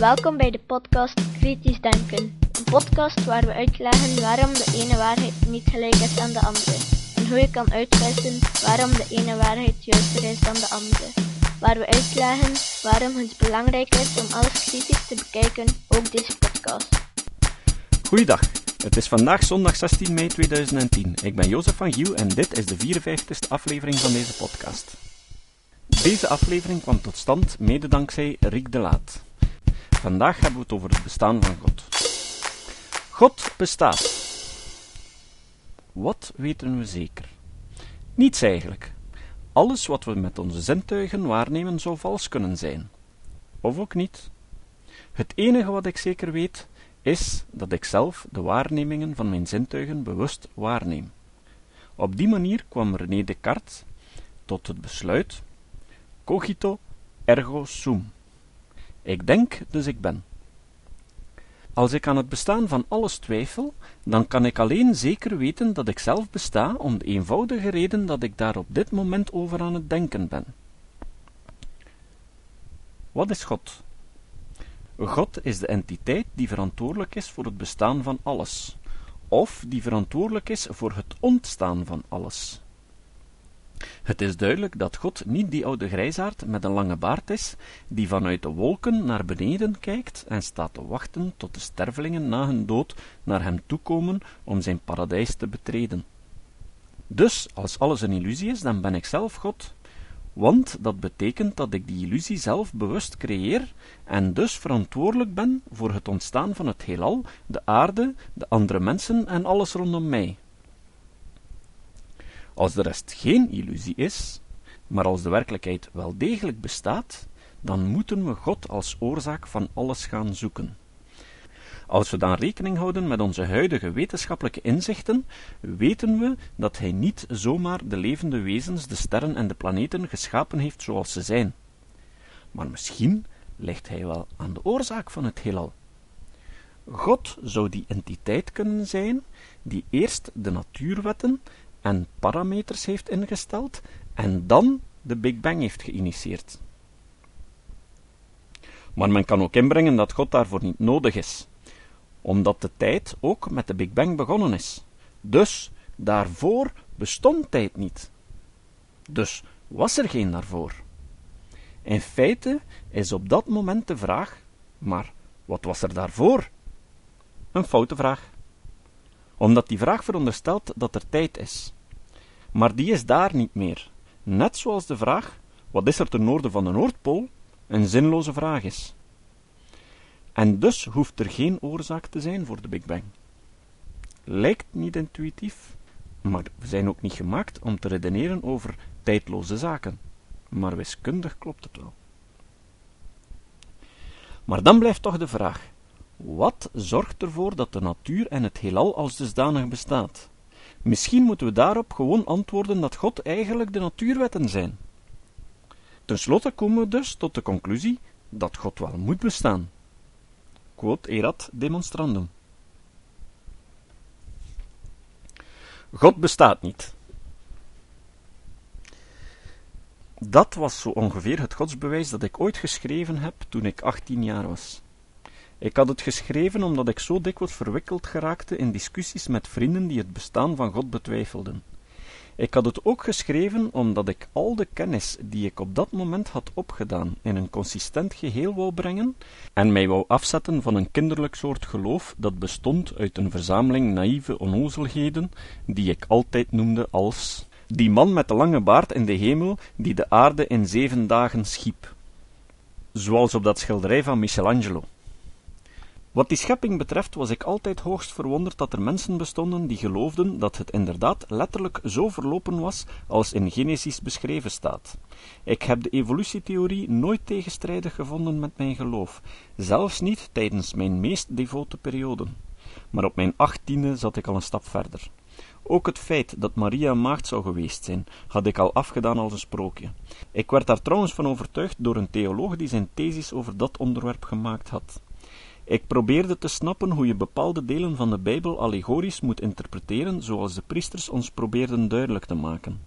Welkom bij de podcast Kritisch Denken. Een podcast waar we uitleggen waarom de ene waarheid niet gelijk is aan de andere. En hoe je kan uitwissen waarom de ene waarheid juister is dan de andere. Waar we uitleggen waarom het belangrijk is om alles kritisch te bekijken, ook deze podcast. Goeiedag, het is vandaag zondag 16 mei 2010. Ik ben Jozef van Giel en dit is de 54ste aflevering van deze podcast. Deze aflevering kwam tot stand mede dankzij Riek de Laat. Vandaag hebben we het over het bestaan van God. God bestaat. Wat weten we zeker? Niets eigenlijk. Alles wat we met onze zintuigen waarnemen zou vals kunnen zijn. Of ook niet. Het enige wat ik zeker weet, is dat ik zelf de waarnemingen van mijn zintuigen bewust waarneem. Op die manier kwam René Descartes tot het besluit: cogito ergo sum. Ik denk, dus ik ben. Als ik aan het bestaan van alles twijfel, dan kan ik alleen zeker weten dat ik zelf besta om de eenvoudige reden dat ik daar op dit moment over aan het denken ben. Wat is God? God is de entiteit die verantwoordelijk is voor het bestaan van alles, of die verantwoordelijk is voor het ontstaan van alles. Het is duidelijk dat God niet die oude grijsaard met een lange baard is, die vanuit de wolken naar beneden kijkt en staat te wachten tot de stervelingen na hun dood naar hem toekomen om zijn paradijs te betreden. Dus, als alles een illusie is, dan ben ik zelf God, want dat betekent dat ik die illusie zelf bewust creëer en dus verantwoordelijk ben voor het ontstaan van het heelal, de aarde, de andere mensen en alles rondom mij. Als de rest geen illusie is, maar als de werkelijkheid wel degelijk bestaat, dan moeten we God als oorzaak van alles gaan zoeken. Als we dan rekening houden met onze huidige wetenschappelijke inzichten, weten we dat Hij niet zomaar de levende wezens, de sterren en de planeten geschapen heeft zoals ze zijn. Maar misschien ligt Hij wel aan de oorzaak van het heelal. God zou die entiteit kunnen zijn die eerst de natuurwetten en parameters heeft ingesteld en dan de Big Bang heeft geïnitieerd. Maar men kan ook inbrengen dat God daarvoor niet nodig is, omdat de tijd ook met de Big Bang begonnen is. Dus daarvoor bestond tijd niet. Dus was er geen daarvoor. In feite is op dat moment de vraag: maar wat was er daarvoor? Een foute vraag omdat die vraag veronderstelt dat er tijd is. Maar die is daar niet meer, net zoals de vraag, wat is er ten noorden van de Noordpool, een zinloze vraag is. En dus hoeft er geen oorzaak te zijn voor de Big Bang. Lijkt niet intuïtief, maar we zijn ook niet gemaakt om te redeneren over tijdloze zaken. Maar wiskundig klopt het wel. Maar dan blijft toch de vraag: wat zorgt ervoor dat de natuur en het heelal als dusdanig bestaat? Misschien moeten we daarop gewoon antwoorden dat God eigenlijk de natuurwetten zijn. Ten slotte komen we dus tot de conclusie dat God wel moet bestaan. Quote erat demonstrandum. God bestaat niet. Dat was zo ongeveer het godsbewijs dat ik ooit geschreven heb toen ik 18 jaar was. Ik had het geschreven omdat ik zo dikwijls verwikkeld geraakte in discussies met vrienden die het bestaan van God betwijfelden. Ik had het ook geschreven omdat ik al de kennis die ik op dat moment had opgedaan in een consistent geheel wou brengen en mij wou afzetten van een kinderlijk soort geloof dat bestond uit een verzameling naïeve onnozelheden die ik altijd noemde als die man met de lange baard in de hemel die de aarde in zeven dagen schiep. Zoals op dat schilderij van Michelangelo. Wat die schepping betreft was ik altijd hoogst verwonderd dat er mensen bestonden die geloofden dat het inderdaad letterlijk zo verlopen was als in Genesis beschreven staat. Ik heb de evolutietheorie nooit tegenstrijdig gevonden met mijn geloof, zelfs niet tijdens mijn meest devote perioden. Maar op mijn achttiende zat ik al een stap verder. Ook het feit dat Maria maagd zou geweest zijn, had ik al afgedaan als een sprookje. Ik werd daar trouwens van overtuigd door een theoloog die zijn thesis over dat onderwerp gemaakt had. Ik probeerde te snappen hoe je bepaalde delen van de Bijbel allegorisch moet interpreteren, zoals de priesters ons probeerden duidelijk te maken.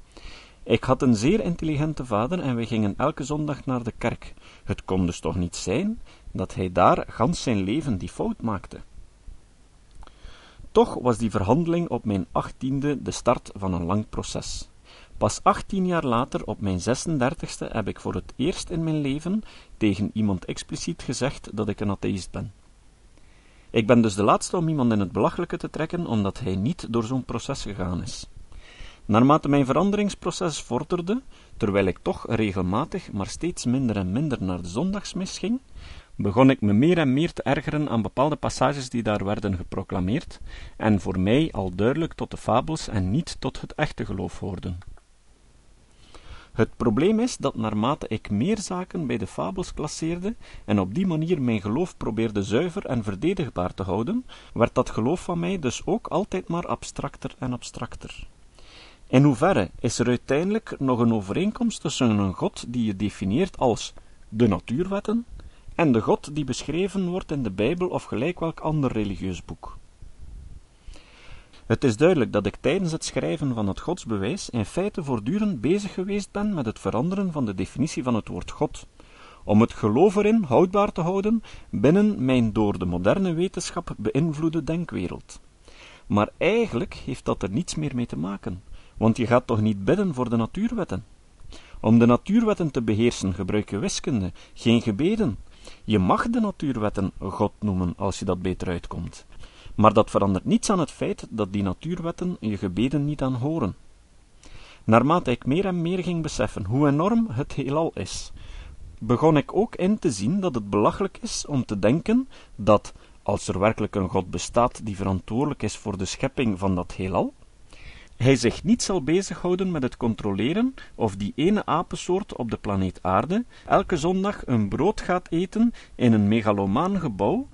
Ik had een zeer intelligente vader en wij gingen elke zondag naar de kerk. Het kon dus toch niet zijn dat hij daar gans zijn leven die fout maakte. Toch was die verhandeling op mijn achttiende de start van een lang proces. Pas achttien jaar later, op mijn 36ste, heb ik voor het eerst in mijn leven tegen iemand expliciet gezegd dat ik een atheïst ben. Ik ben dus de laatste om iemand in het belachelijke te trekken, omdat hij niet door zo'n proces gegaan is. Naarmate mijn veranderingsproces vorderde, terwijl ik toch regelmatig, maar steeds minder en minder naar de zondagsmis ging, begon ik me meer en meer te ergeren aan bepaalde passages die daar werden geproclameerd, en voor mij al duidelijk tot de fabels en niet tot het echte geloof hoorden. Het probleem is dat naarmate ik meer zaken bij de fabels klasseerde en op die manier mijn geloof probeerde zuiver en verdedigbaar te houden, werd dat geloof van mij dus ook altijd maar abstracter en abstracter. In hoeverre is er uiteindelijk nog een overeenkomst tussen een God die je definieert als de natuurwetten en de God die beschreven wordt in de Bijbel of gelijk welk ander religieus boek? Het is duidelijk dat ik tijdens het schrijven van het godsbewijs in feite voortdurend bezig geweest ben met het veranderen van de definitie van het woord God, om het geloof erin houdbaar te houden binnen mijn door de moderne wetenschap beïnvloede denkwereld. Maar eigenlijk heeft dat er niets meer mee te maken, want je gaat toch niet bidden voor de natuurwetten? Om de natuurwetten te beheersen gebruik je wiskunde, geen gebeden. Je mag de natuurwetten God noemen als je dat beter uitkomt. Maar dat verandert niets aan het feit dat die natuurwetten je gebeden niet aanhoren. Naarmate ik meer en meer ging beseffen hoe enorm het heelal is, begon ik ook in te zien dat het belachelijk is om te denken dat, als er werkelijk een God bestaat die verantwoordelijk is voor de schepping van dat heelal, hij zich niet zal bezighouden met het controleren of die ene apensoort op de planeet Aarde elke zondag een brood gaat eten in een megalomaan gebouw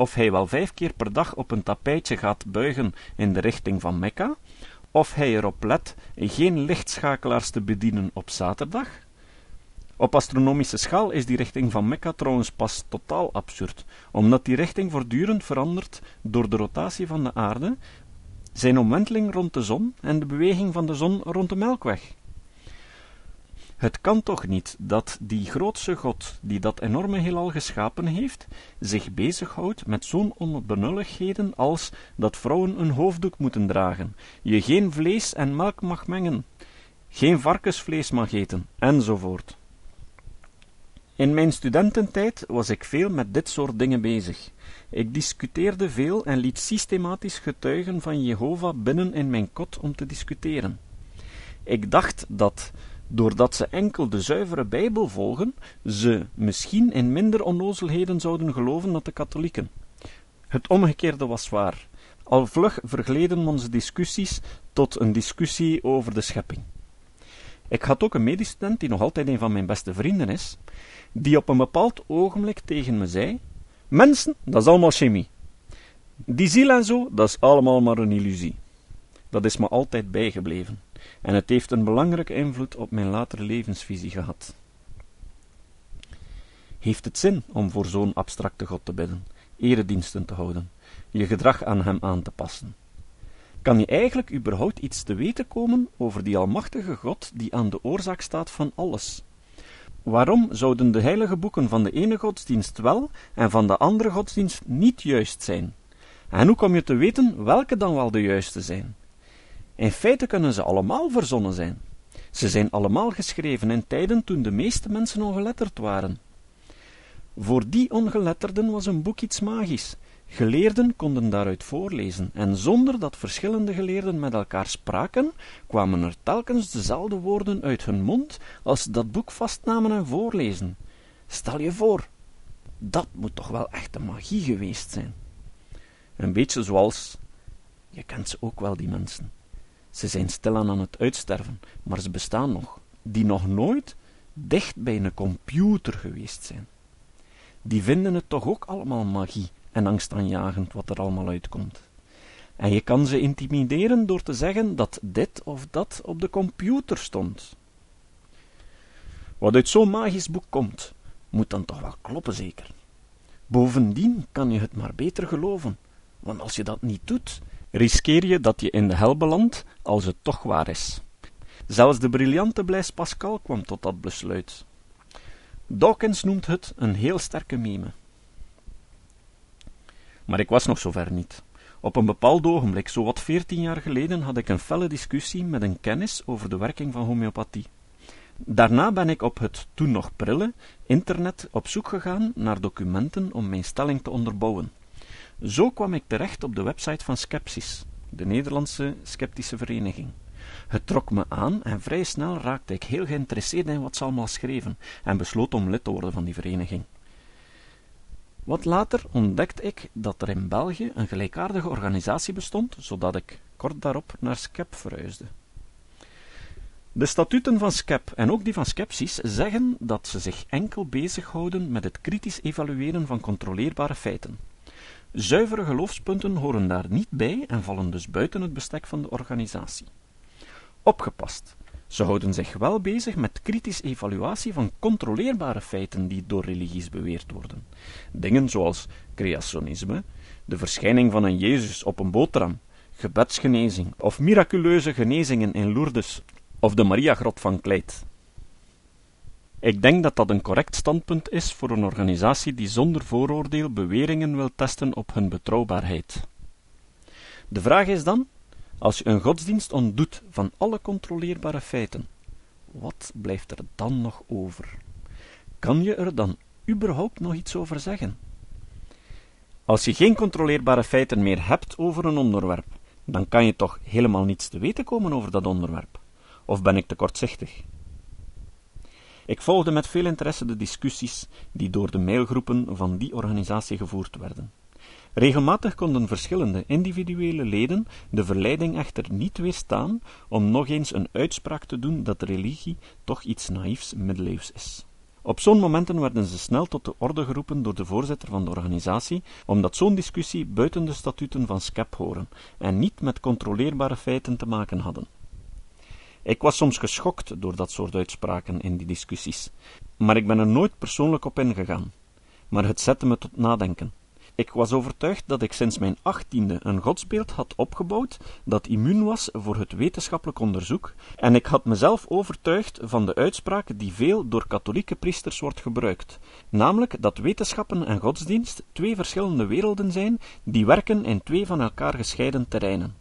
of hij wel vijf keer per dag op een tapijtje gaat buigen in de richting van Mekka, of hij erop let geen lichtschakelaars te bedienen op zaterdag. Op astronomische schaal is die richting van Mekka trouwens pas totaal absurd, omdat die richting voortdurend verandert door de rotatie van de aarde, zijn omwenteling rond de zon en de beweging van de zon rond de Melkweg. Het kan toch niet dat die grootse God, die dat enorme heelal geschapen heeft, zich bezighoudt met zo'n onbenulligheden als dat vrouwen een hoofddoek moeten dragen, je geen vlees en melk mag mengen, geen varkensvlees mag eten, enzovoort. In mijn studententijd was ik veel met dit soort dingen bezig. Ik discuteerde veel en liet systematisch getuigen van Jehovah binnen in mijn kot om te discussiëren. Ik dacht dat doordat ze enkel de zuivere Bijbel volgen, ze misschien in minder onnozelheden zouden geloven dan de katholieken. Het omgekeerde was waar. Al vlug vergleden onze discussies tot een discussie over de schepping. Ik had ook een medestudent, die nog altijd een van mijn beste vrienden is, die op een bepaald ogenblik tegen me zei: Mensen, dat is allemaal chemie. Die ziel en zo, dat is allemaal maar een illusie. Dat is me altijd bijgebleven en het heeft een belangrijke invloed op mijn latere levensvisie gehad. Heeft het zin om voor zo'n abstracte God te bidden, erediensten te houden, je gedrag aan hem aan te passen? Kan je eigenlijk überhaupt iets te weten komen over die almachtige God die aan de oorzaak staat van alles? Waarom zouden de heilige boeken van de ene godsdienst wel en van de andere godsdienst niet juist zijn? En hoe kom je te weten welke dan wel de juiste zijn? In feite kunnen ze allemaal verzonnen zijn. Ze zijn allemaal geschreven in tijden toen de meeste mensen ongeletterd waren. Voor die ongeletterden was een boek iets magisch. Geleerden konden daaruit voorlezen, en zonder dat verschillende geleerden met elkaar spraken, kwamen er telkens dezelfde woorden uit hun mond als ze dat boek vastnamen en voorlezen. Stel je voor, dat moet toch wel echte magie geweest zijn. Een beetje zoals, je kent ze ook wel, die mensen ze zijn stilaan aan het uitsterven, maar ze bestaan nog, die nog nooit dicht bij een computer geweest zijn. Die vinden het toch ook allemaal magie en angstaanjagend wat er allemaal uitkomt. En je kan ze intimideren door te zeggen dat dit of dat op de computer stond. Wat uit zo'n magisch boek komt, moet dan toch wel kloppen, zeker. Bovendien kan je het maar beter geloven, want als je dat niet doet, riskeer je dat je in de hel belandt als het toch waar is. Zelfs de briljante Blaise Pascal kwam tot dat besluit. Dawkins noemt het een heel sterke meme. Maar ik was nog zover niet. Op een bepaald ogenblik, zo wat veertien jaar geleden, had ik een felle discussie met een kennis over de werking van homeopathie. Daarna ben ik op het toen nog prille internet op zoek gegaan naar documenten om mijn stelling te onderbouwen. Zo kwam ik terecht op de website van Skepsis, de Nederlandse sceptische vereniging. Het trok me aan en vrij snel raakte ik heel geïnteresseerd in wat ze allemaal schreven en besloot om lid te worden van die vereniging. Wat later ontdekte ik dat er in België een gelijkaardige organisatie bestond, zodat ik kort daarop naar SCEP verhuisde. De statuten van SCEP en ook die van Skepsis zeggen dat ze zich enkel bezighouden met het kritisch evalueren van controleerbare feiten. Zuivere geloofspunten horen daar niet bij en vallen dus buiten het bestek van de organisatie. Opgepast. Ze houden zich wel bezig met kritisch evaluatie van controleerbare feiten die door religies beweerd worden. Dingen zoals creationisme, de verschijning van een Jezus op een boterham, gebedsgenezing of miraculeuze genezingen in Lourdes of de Mariagrot van Kleit. Ik denk dat dat een correct standpunt is voor een organisatie die zonder vooroordeel beweringen wil testen op hun betrouwbaarheid. De vraag is dan, als je een godsdienst ontdoet van alle controleerbare feiten, wat blijft er dan nog over? Kan je er dan überhaupt nog iets over zeggen? Als je geen controleerbare feiten meer hebt over een onderwerp, dan kan je toch helemaal niets te weten komen over dat onderwerp. Of ben ik te kortzichtig? Ik volgde met veel interesse de discussies die door de mailgroepen van die organisatie gevoerd werden. Regelmatig konden verschillende individuele leden de verleiding echter niet weerstaan om nog eens een uitspraak te doen dat religie toch iets naïefs middeleeuws is. Op zo'n momenten werden ze snel tot de orde geroepen door de voorzitter van de organisatie, omdat zo'n discussie buiten de statuten van SCEP horen en niet met controleerbare feiten te maken hadden. Ik was soms geschokt door dat soort uitspraken in die discussies, maar ik ben er nooit persoonlijk op ingegaan. Maar het zette me tot nadenken. Ik was overtuigd dat ik sinds mijn achttiende een godsbeeld had opgebouwd dat immuun was voor het wetenschappelijk onderzoek, en ik had mezelf overtuigd van de uitspraak die veel door katholieke priesters wordt gebruikt, namelijk dat wetenschappen en godsdienst twee verschillende werelden zijn die werken in twee van elkaar gescheiden terreinen.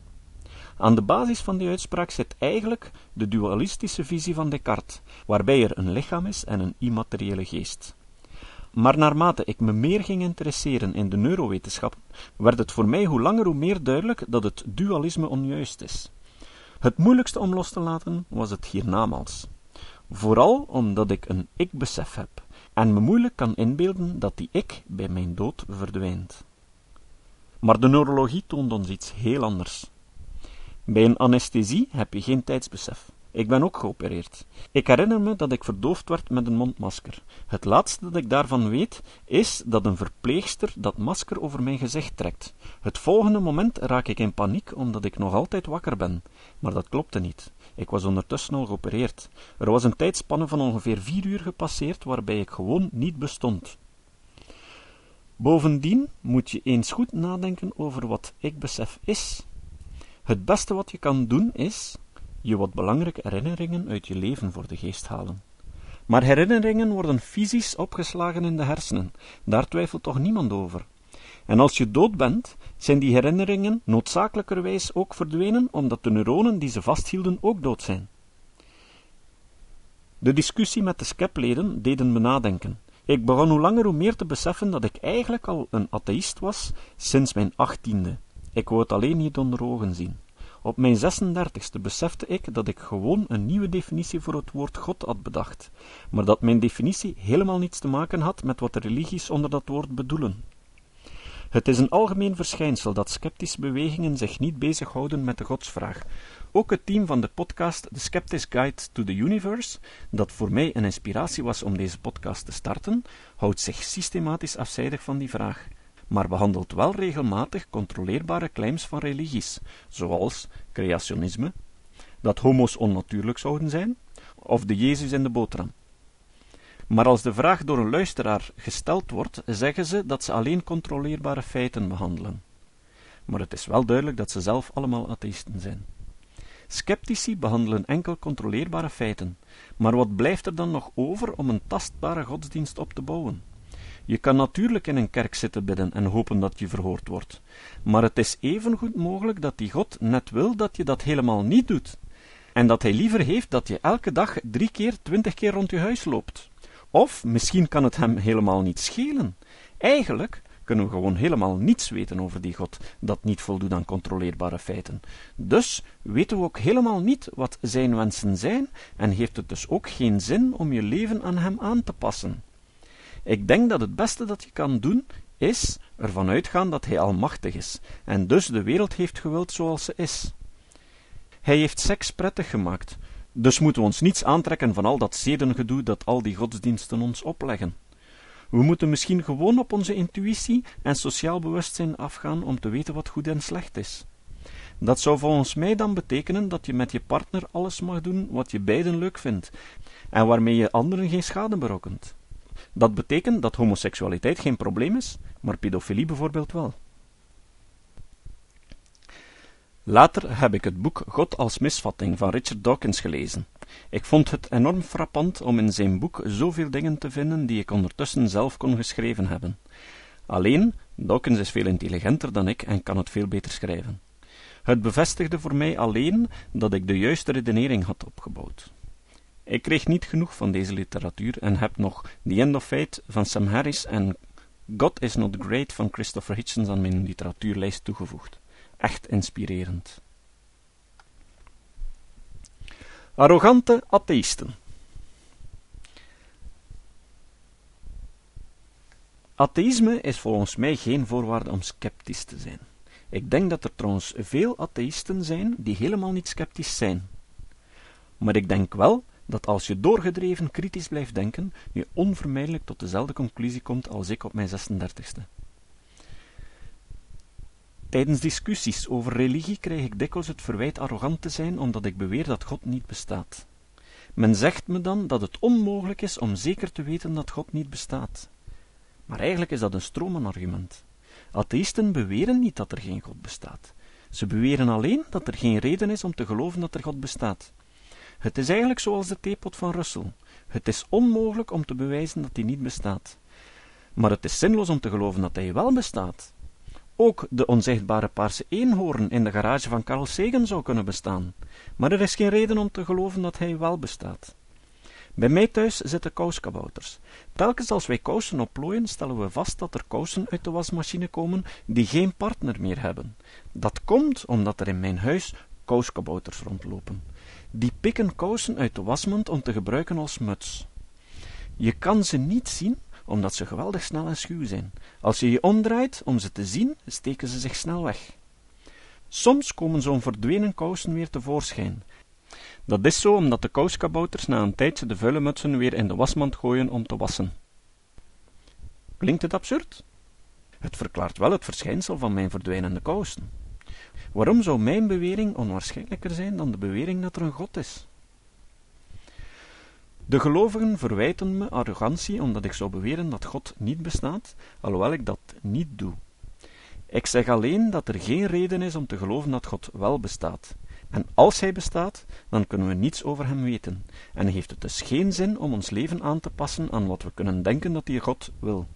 Aan de basis van die uitspraak zit eigenlijk de dualistische visie van Descartes, waarbij er een lichaam is en een immateriële geest. Maar naarmate ik me meer ging interesseren in de neurowetenschappen, werd het voor mij hoe langer hoe meer duidelijk dat het dualisme onjuist is. Het moeilijkste om los te laten was het hiernamaals. Vooral omdat ik een ik-besef heb en me moeilijk kan inbeelden dat die ik bij mijn dood verdwijnt. Maar de neurologie toont ons iets heel anders. Bij een anesthesie heb je geen tijdsbesef. Ik ben ook geopereerd. Ik herinner me dat ik verdoofd werd met een mondmasker. Het laatste dat ik daarvan weet, is dat een verpleegster dat masker over mijn gezicht trekt. Het volgende moment raak ik in paniek omdat ik nog altijd wakker ben. Maar dat klopte niet. Ik was ondertussen al geopereerd. Er was een tijdspanne van ongeveer vier uur gepasseerd waarbij ik gewoon niet bestond. Bovendien moet je eens goed nadenken over wat ik besef is. Het beste wat je kan doen is je wat belangrijke herinneringen uit je leven voor de geest halen. Maar herinneringen worden fysisch opgeslagen in de hersenen, daar twijfelt toch niemand over. En als je dood bent, zijn die herinneringen noodzakelijkerwijs ook verdwenen, omdat de neuronen die ze vasthielden ook dood zijn. De discussie met de skepleden deden me nadenken. Ik begon hoe langer hoe meer te beseffen dat ik eigenlijk al een atheïst was sinds mijn achttiende. Ik wou het alleen niet onder ogen zien. Op mijn 36ste besefte ik dat ik gewoon een nieuwe definitie voor het woord God had bedacht, maar dat mijn definitie helemaal niets te maken had met wat de religies onder dat woord bedoelen. Het is een algemeen verschijnsel dat sceptische bewegingen zich niet bezighouden met de godsvraag. Ook het team van de podcast The Skeptics Guide to the Universe, dat voor mij een inspiratie was om deze podcast te starten, houdt zich systematisch afzijdig van die vraag maar behandelt wel regelmatig controleerbare claims van religies, zoals creationisme, dat homo's onnatuurlijk zouden zijn, of de Jezus in de boterham. Maar als de vraag door een luisteraar gesteld wordt, zeggen ze dat ze alleen controleerbare feiten behandelen. Maar het is wel duidelijk dat ze zelf allemaal atheïsten zijn. Sceptici behandelen enkel controleerbare feiten, maar wat blijft er dan nog over om een tastbare godsdienst op te bouwen? Je kan natuurlijk in een kerk zitten bidden en hopen dat je verhoord wordt, maar het is evengoed mogelijk dat die God net wil dat je dat helemaal niet doet, en dat hij liever heeft dat je elke dag drie keer, twintig keer rond je huis loopt. Of misschien kan het hem helemaal niet schelen. Eigenlijk kunnen we gewoon helemaal niets weten over die God dat niet voldoet aan controleerbare feiten. Dus weten we ook helemaal niet wat zijn wensen zijn en heeft het dus ook geen zin om je leven aan hem aan te passen. Ik denk dat het beste dat je kan doen is ervan uitgaan dat hij almachtig is en dus de wereld heeft gewild zoals ze is. Hij heeft seks prettig gemaakt, dus moeten we ons niets aantrekken van al dat zedengedoe dat al die godsdiensten ons opleggen. We moeten misschien gewoon op onze intuïtie en sociaal bewustzijn afgaan om te weten wat goed en slecht is. Dat zou volgens mij dan betekenen dat je met je partner alles mag doen wat je beiden leuk vindt en waarmee je anderen geen schade berokkent. Dat betekent dat homoseksualiteit geen probleem is, maar pedofilie bijvoorbeeld wel. Later heb ik het boek God als misvatting van Richard Dawkins gelezen. Ik vond het enorm frappant om in zijn boek zoveel dingen te vinden die ik ondertussen zelf kon geschreven hebben. Alleen, Dawkins is veel intelligenter dan ik en kan het veel beter schrijven. Het bevestigde voor mij alleen dat ik de juiste redenering had opgebouwd. Ik kreeg niet genoeg van deze literatuur en heb nog The End of Fate van Sam Harris en God is Not Great van Christopher Hitchens aan mijn literatuurlijst toegevoegd. Echt inspirerend. Arrogante atheïsten. Atheïsme is volgens mij geen voorwaarde om sceptisch te zijn. Ik denk dat er trouwens veel atheïsten zijn die helemaal niet sceptisch zijn. Maar ik denk wel dat als je doorgedreven kritisch blijft denken, je onvermijdelijk tot dezelfde conclusie komt als ik op mijn 36ste. Tijdens discussies over religie krijg ik dikwijls het verwijt arrogant te zijn, omdat ik beweer dat God niet bestaat. Men zegt me dan dat het onmogelijk is om zeker te weten dat God niet bestaat. Maar eigenlijk is dat een stromenargument. Atheïsten beweren niet dat er geen God bestaat. Ze beweren alleen dat er geen reden is om te geloven dat er God bestaat. Het is eigenlijk zoals de theepot van Russell. Het is onmogelijk om te bewijzen dat hij niet bestaat. Maar het is zinloos om te geloven dat hij wel bestaat. Ook de onzichtbare paarse eenhoorn in de garage van Carl Sagan zou kunnen bestaan, maar er is geen reden om te geloven dat hij wel bestaat. Bij mij thuis zitten kouskabouters. Telkens als wij kousen opplooien, stellen we vast dat er kousen uit de wasmachine komen die geen partner meer hebben. Dat komt omdat er in mijn huis kouskabouters rondlopen. Die pikken kousen uit de wasmand om te gebruiken als muts. Je kan ze niet zien, omdat ze geweldig snel en schuw zijn. Als je je omdraait om ze te zien, steken ze zich snel weg. Soms komen zo'n verdwenen kousen weer tevoorschijn. Dat is zo omdat de kouskabouters na een tijdje de vuile mutsen weer in de wasmand gooien om te wassen. Klinkt het absurd? Het verklaart wel het verschijnsel van mijn verdwijnende kousen. Waarom zou mijn bewering onwaarschijnlijker zijn dan de bewering dat er een God is? De gelovigen verwijten me arrogantie omdat ik zou beweren dat God niet bestaat, alhoewel ik dat niet doe. Ik zeg alleen dat er geen reden is om te geloven dat God wel bestaat. En als hij bestaat, dan kunnen we niets over hem weten, en heeft het dus geen zin om ons leven aan te passen aan wat we kunnen denken dat die God wil.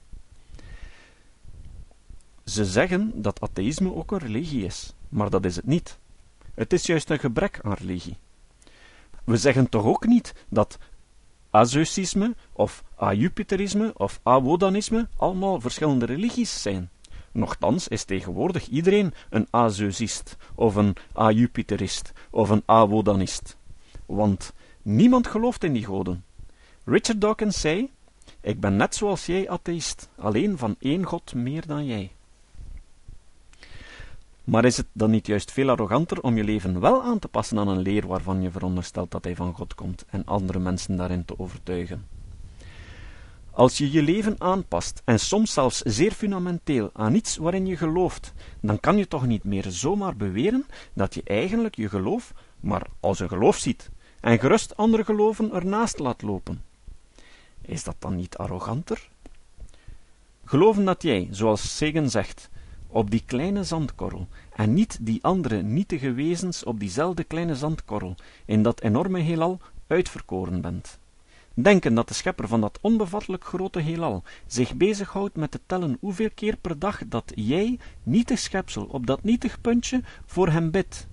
Ze zeggen dat atheïsme ook een religie is, maar dat is het niet. Het is juist een gebrek aan religie. We zeggen toch ook niet dat Azeusisme of Ajupiterisme of Awodanisme allemaal verschillende religies zijn. Nochtans is tegenwoordig iedereen een Azeusist of een Ajupiterist of een Awodanist. Want niemand gelooft in die goden. Richard Dawkins zei: Ik ben net zoals jij atheïst, alleen van één God meer dan jij. Maar is het dan niet juist veel arroganter om je leven wel aan te passen aan een leer waarvan je veronderstelt dat hij van God komt en andere mensen daarin te overtuigen? Als je je leven aanpast, en soms zelfs zeer fundamenteel, aan iets waarin je gelooft, dan kan je toch niet meer zomaar beweren dat je eigenlijk je geloof maar als een geloof ziet, en gerust andere geloven ernaast laat lopen. Is dat dan niet arroganter? Geloven dat jij, zoals Sagan zegt, op die kleine zandkorrel, en niet die andere nietige wezens op diezelfde kleine zandkorrel, in dat enorme heelal, uitverkoren bent. Denken dat de schepper van dat onbevattelijk grote heelal zich bezighoudt met te tellen hoeveel keer per dag dat jij, nietig schepsel, op dat nietig puntje voor hem bidt.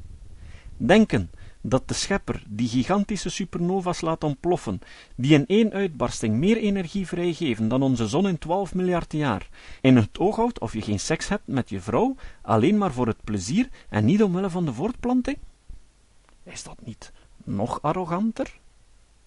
Denken dat de schepper die gigantische supernova's laat ontploffen, die in één uitbarsting meer energie vrijgeven dan onze zon in 12 miljard jaar, in het oog houdt of je geen seks hebt met je vrouw, alleen maar voor het plezier en niet omwille van de voortplanting? Is dat niet nog arroganter?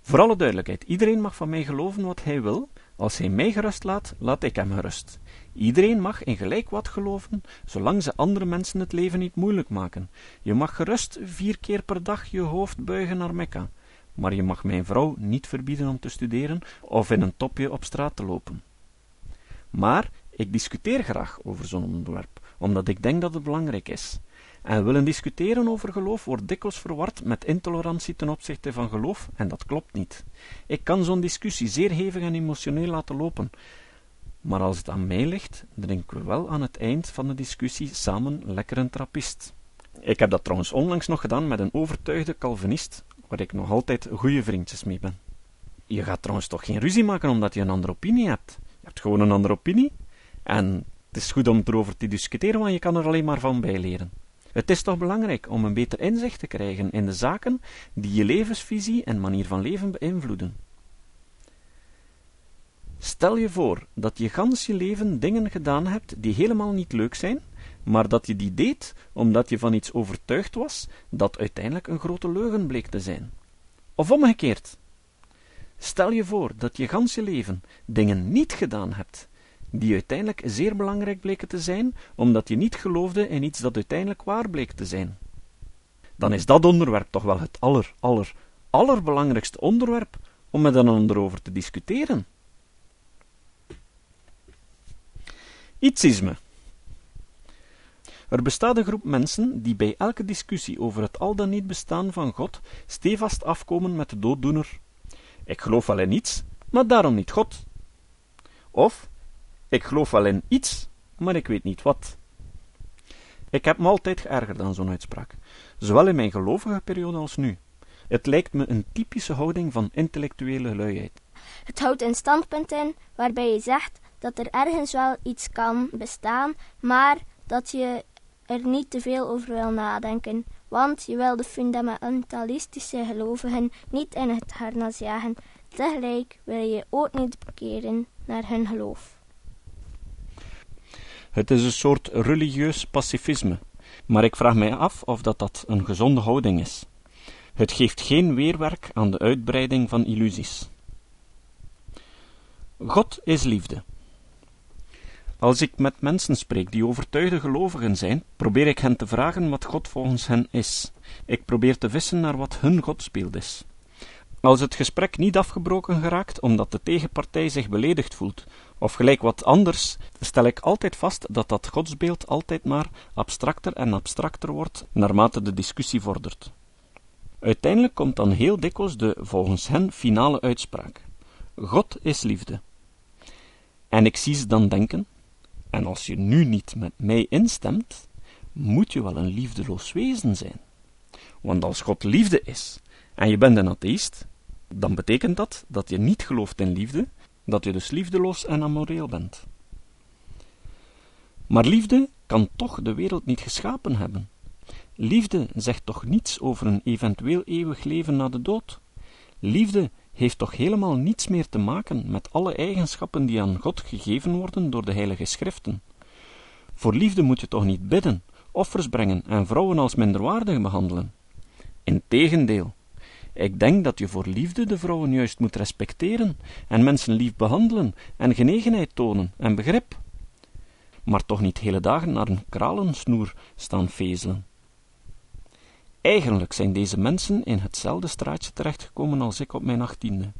Voor alle duidelijkheid, iedereen mag van mij geloven wat hij wil. Als hij mij gerust laat, laat ik hem gerust. Iedereen mag in gelijk wat geloven, zolang ze andere mensen het leven niet moeilijk maken. Je mag gerust vier keer per dag je hoofd buigen naar Mekka, maar je mag mijn vrouw niet verbieden om te studeren of in een topje op straat te lopen. Maar ik discuteer graag over zo'n onderwerp, omdat ik denk dat het belangrijk is. En willen discussiëren over geloof wordt dikwijls verward met intolerantie ten opzichte van geloof, en dat klopt niet. Ik kan zo'n discussie zeer hevig en emotioneel laten lopen, maar als het aan mij ligt, drinken we wel aan het eind van de discussie samen lekker een trappist. Ik heb dat trouwens onlangs nog gedaan met een overtuigde Calvinist, waar ik nog altijd goede vriendjes mee ben. Je gaat trouwens toch geen ruzie maken omdat je een andere opinie hebt. Je hebt gewoon een andere opinie. En het is goed om erover te discussiëren, want je kan er alleen maar van bijleren. Het is toch belangrijk om een beter inzicht te krijgen in de zaken die je levensvisie en manier van leven beïnvloeden. Stel je voor dat je gans je leven dingen gedaan hebt die helemaal niet leuk zijn, maar dat je die deed omdat je van iets overtuigd was dat uiteindelijk een grote leugen bleek te zijn. Of omgekeerd. Stel je voor dat je gans je leven dingen niet gedaan hebt die uiteindelijk zeer belangrijk bleken te zijn, omdat je niet geloofde in iets dat uiteindelijk waar bleek te zijn. Dan is dat onderwerp toch wel het aller, aller, allerbelangrijkste onderwerp om met een ander over te discussiëren. Ietsisme. Er bestaat een groep mensen die bij elke discussie over het al dan niet bestaan van God stevast afkomen met de dooddoener: Ik geloof wel in iets, maar daarom niet God. Of ik geloof wel in iets, maar ik weet niet wat. Ik heb me altijd geërgerd aan zo'n uitspraak, zowel in mijn gelovige periode als nu. Het lijkt me een typische houding van intellectuele luiheid. Het houdt een standpunt in waarbij je zegt dat er ergens wel iets kan bestaan, maar dat je er niet te veel over wil nadenken, want je wil de fundamentalistische gelovigen niet in het harnas jagen. Tegelijk wil je ook niet bekeren naar hun geloof. Het is een soort religieus pacifisme, maar ik vraag mij af of dat, dat een gezonde houding is. Het geeft geen weerwerk aan de uitbreiding van illusies. God is liefde. Als ik met mensen spreek die overtuigde gelovigen zijn, probeer ik hen te vragen wat God volgens hen is. Ik probeer te vissen naar wat hun godsbeeld is. Als het gesprek niet afgebroken geraakt omdat de tegenpartij zich beledigd voelt, of gelijk wat anders, stel ik altijd vast dat dat godsbeeld altijd maar abstracter en abstracter wordt naarmate de discussie vordert. Uiteindelijk komt dan heel dikwijls de volgens hen finale uitspraak: God is liefde. En ik zie ze dan denken: en als je nu niet met mij instemt, moet je wel een liefdeloos wezen zijn. Want als God liefde is en je bent een atheïst, dan betekent dat dat je niet gelooft in liefde, dat je dus liefdeloos en amoreel bent. Maar liefde kan toch de wereld niet geschapen hebben. Liefde zegt toch niets over een eventueel eeuwig leven na de dood? Liefde heeft toch helemaal niets meer te maken met alle eigenschappen die aan God gegeven worden door de heilige schriften. Voor liefde moet je toch niet bidden, offers brengen en vrouwen als minderwaardig behandelen. Integendeel, ik denk dat je voor liefde de vrouwen juist moet respecteren en mensen lief behandelen en genegenheid tonen en begrip. Maar toch niet hele dagen naar een kralensnoer staan vezelen. Eigenlijk zijn deze mensen in hetzelfde straatje terechtgekomen als ik op mijn achttiende.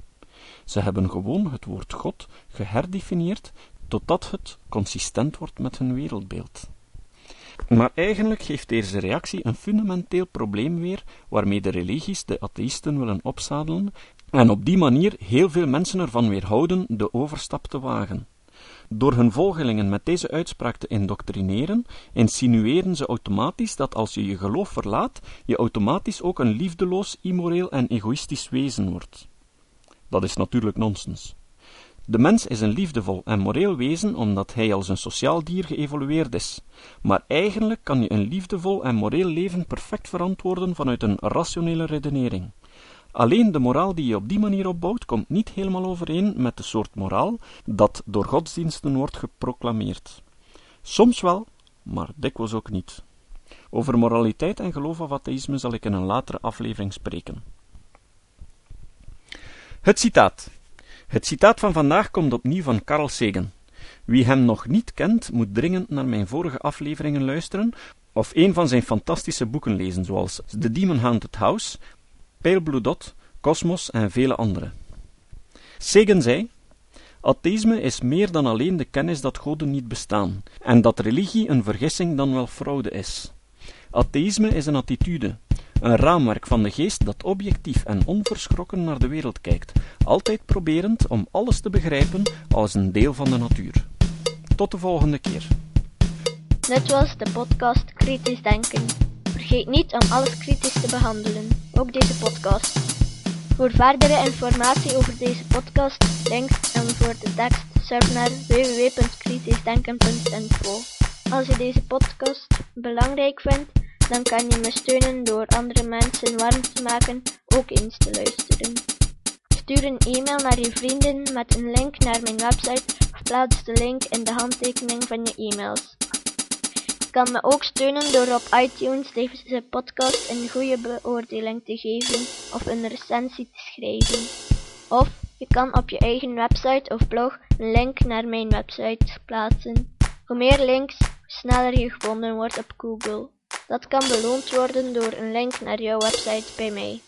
Ze hebben gewoon het woord God geherdefinieerd totdat het consistent wordt met hun wereldbeeld. Maar eigenlijk geeft deze reactie een fundamenteel probleem weer, waarmee de religies de atheïsten willen opzadelen en op die manier heel veel mensen ervan weerhouden de overstap te wagen. Door hun volgelingen met deze uitspraak te indoctrineren, insinueren ze automatisch dat als je je geloof verlaat, je automatisch ook een liefdeloos, immoreel en egoïstisch wezen wordt. Dat is natuurlijk nonsens. De mens is een liefdevol en moreel wezen omdat hij als een sociaal dier geëvolueerd is. Maar eigenlijk kan je een liefdevol en moreel leven perfect verantwoorden vanuit een rationele redenering. Alleen de moraal die je op die manier opbouwt, komt niet helemaal overeen met de soort moraal dat door godsdiensten wordt geproclameerd. Soms wel, maar dikwijls ook niet. Over moraliteit en geloof of atheïsme zal ik in een latere aflevering spreken. Het citaat. Het citaat van vandaag komt opnieuw van Carl Sagan. Wie hem nog niet kent, moet dringend naar mijn vorige afleveringen luisteren of een van zijn fantastische boeken lezen, zoals The Demon Haunted House, Pale Dot, Cosmos en vele andere. Sagan zei: Atheïsme is meer dan alleen de kennis dat goden niet bestaan, en dat religie een vergissing dan wel fraude is. Atheïsme is een attitude, een raamwerk van de geest dat objectief en onverschrokken naar de wereld kijkt, altijd proberend om alles te begrijpen als een deel van de natuur. Tot de volgende keer. Dit was de podcast Kritisch Denken. Vergeet niet om alles kritisch te behandelen, ook deze podcast. Voor verdere informatie over deze podcast, links en voor de tekst, surf naar www.kritischdenken.info. Als je deze podcast belangrijk vindt, dan kan je me steunen door andere mensen warm te maken ook eens te luisteren. Stuur een e-mail naar je vrienden met een link naar mijn website of plaats de link in de handtekening van je e-mails. Kan me ook steunen door op iTunes deze podcast een goede beoordeling te geven of een recensie te schrijven. Of je kan op je eigen website of blog een link naar mijn website plaatsen. Hoe meer links, hoe sneller je gevonden wordt op Google. Dat kan beloond worden door een link naar jouw website bij mij.